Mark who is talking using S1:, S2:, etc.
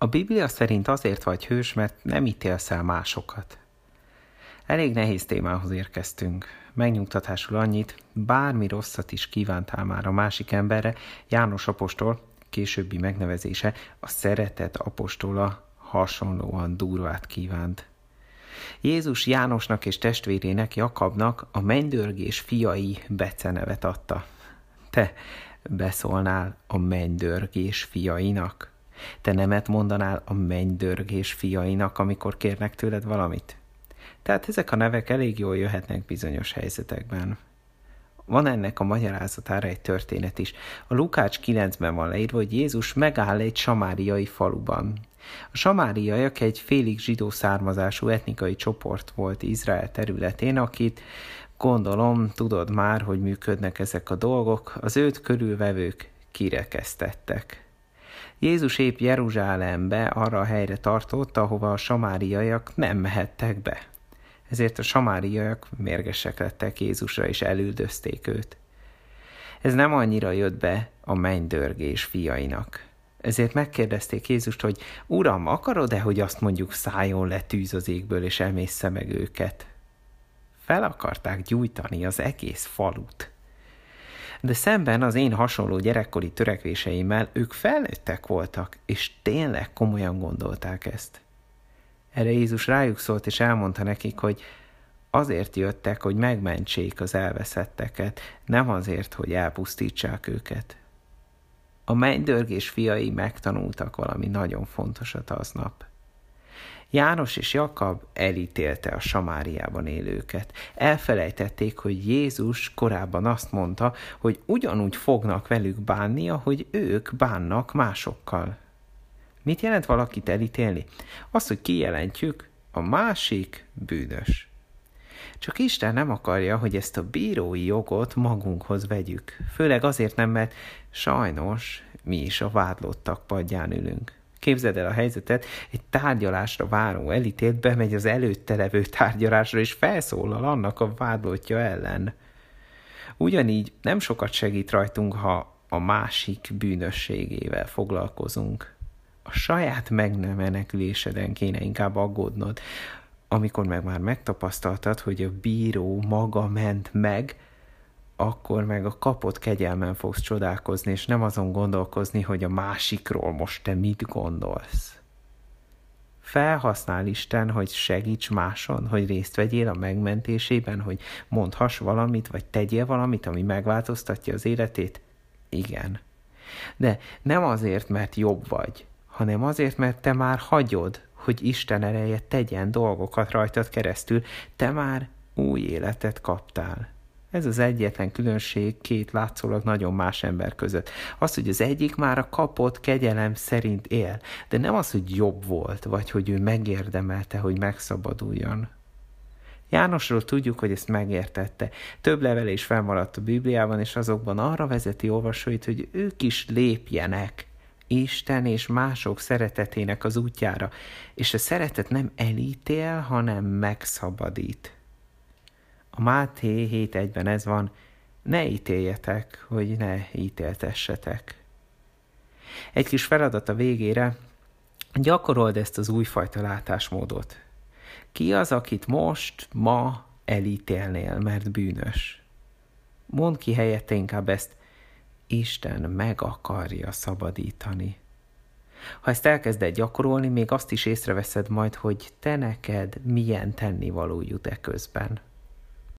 S1: A Biblia szerint azért vagy hős, mert nem ítélsz el másokat. Elég nehéz témához érkeztünk. Megnyugtatásul annyit, bármi rosszat is kívántál már a másik emberre, János apostol, későbbi megnevezése, a szeretet apostola hasonlóan durvát kívánt. Jézus Jánosnak és testvérének Jakabnak a mennydörgés fiai becenevet adta. Te beszólnál a mennydörgés fiainak? Te nemet mondanál a mennydörgés fiainak, amikor kérnek tőled valamit? Tehát ezek a nevek elég jól jöhetnek bizonyos helyzetekben. Van ennek a magyarázatára egy történet is. A Lukács 9-ben van leírva, hogy Jézus megáll egy samáriai faluban. A samáriaiak egy félig zsidó származású etnikai csoport volt Izrael területén, akit gondolom tudod már, hogy működnek ezek a dolgok, az őt körülvevők kirekesztettek. Jézus épp Jeruzsálembe arra a helyre tartott, ahova a samáriaiak nem mehettek be. Ezért a samáriaiak mérgesek lettek Jézusra, és elüldözték őt. Ez nem annyira jött be a mennydörgés fiainak. Ezért megkérdezték Jézust, hogy Uram, akarod-e, hogy azt mondjuk szálljon le tűz az égből, és emészze meg őket? Fel akarták gyújtani az egész falut. De szemben az én hasonló gyerekkori törekvéseimmel ők felnőttek voltak, és tényleg komolyan gondolták ezt. Erre Jézus rájuk szólt, és elmondta nekik, hogy azért jöttek, hogy megmentsék az elveszetteket, nem azért, hogy elpusztítsák őket. A mennydörgés fiai megtanultak valami nagyon fontosat aznap. János és Jakab elítélte a Samáriában élőket. Elfelejtették, hogy Jézus korábban azt mondta, hogy ugyanúgy fognak velük bánni, ahogy ők bánnak másokkal. Mit jelent valakit elítélni? Azt, hogy kijelentjük, a másik bűnös. Csak Isten nem akarja, hogy ezt a bírói jogot magunkhoz vegyük. Főleg azért nem, mert sajnos mi is a vádlottak padján ülünk. Képzeld el a helyzetet, egy tárgyalásra váró elítélt bemegy az előtte levő tárgyalásra, és felszólal annak a vádlottja ellen. Ugyanígy nem sokat segít rajtunk, ha a másik bűnösségével foglalkozunk. A saját meg nem meneküléseden kéne inkább aggódnod, amikor meg már megtapasztaltad, hogy a bíró maga ment meg, akkor meg a kapott kegyelmen fogsz csodálkozni, és nem azon gondolkozni, hogy a másikról most te mit gondolsz. Felhasznál Isten, hogy segíts máson, hogy részt vegyél a megmentésében, hogy mondhass valamit, vagy tegyél valamit, ami megváltoztatja az életét? Igen. De nem azért, mert jobb vagy, hanem azért, mert te már hagyod, hogy Isten ereje tegyen dolgokat rajtad keresztül, te már új életet kaptál. Ez az egyetlen különbség két látszólag nagyon más ember között. Az, hogy az egyik már a kapott kegyelem szerint él, de nem az, hogy jobb volt, vagy hogy ő megérdemelte, hogy megszabaduljon. Jánosról tudjuk, hogy ezt megértette. Több levele is felmaradt a Bibliában, és azokban arra vezeti olvasóit, hogy ők is lépjenek Isten és mások szeretetének az útjára, és a szeretet nem elítél, hanem megszabadít. A Máté 7.1-ben ez van, ne ítéljetek, hogy ne ítéltessetek. Egy kis feladat a végére, gyakorold ezt az újfajta látásmódot. Ki az, akit most, ma elítélnél, mert bűnös? Mondd ki helyette inkább ezt, Isten meg akarja szabadítani. Ha ezt elkezded gyakorolni, még azt is észreveszed majd, hogy te neked milyen tennivaló jut e közben.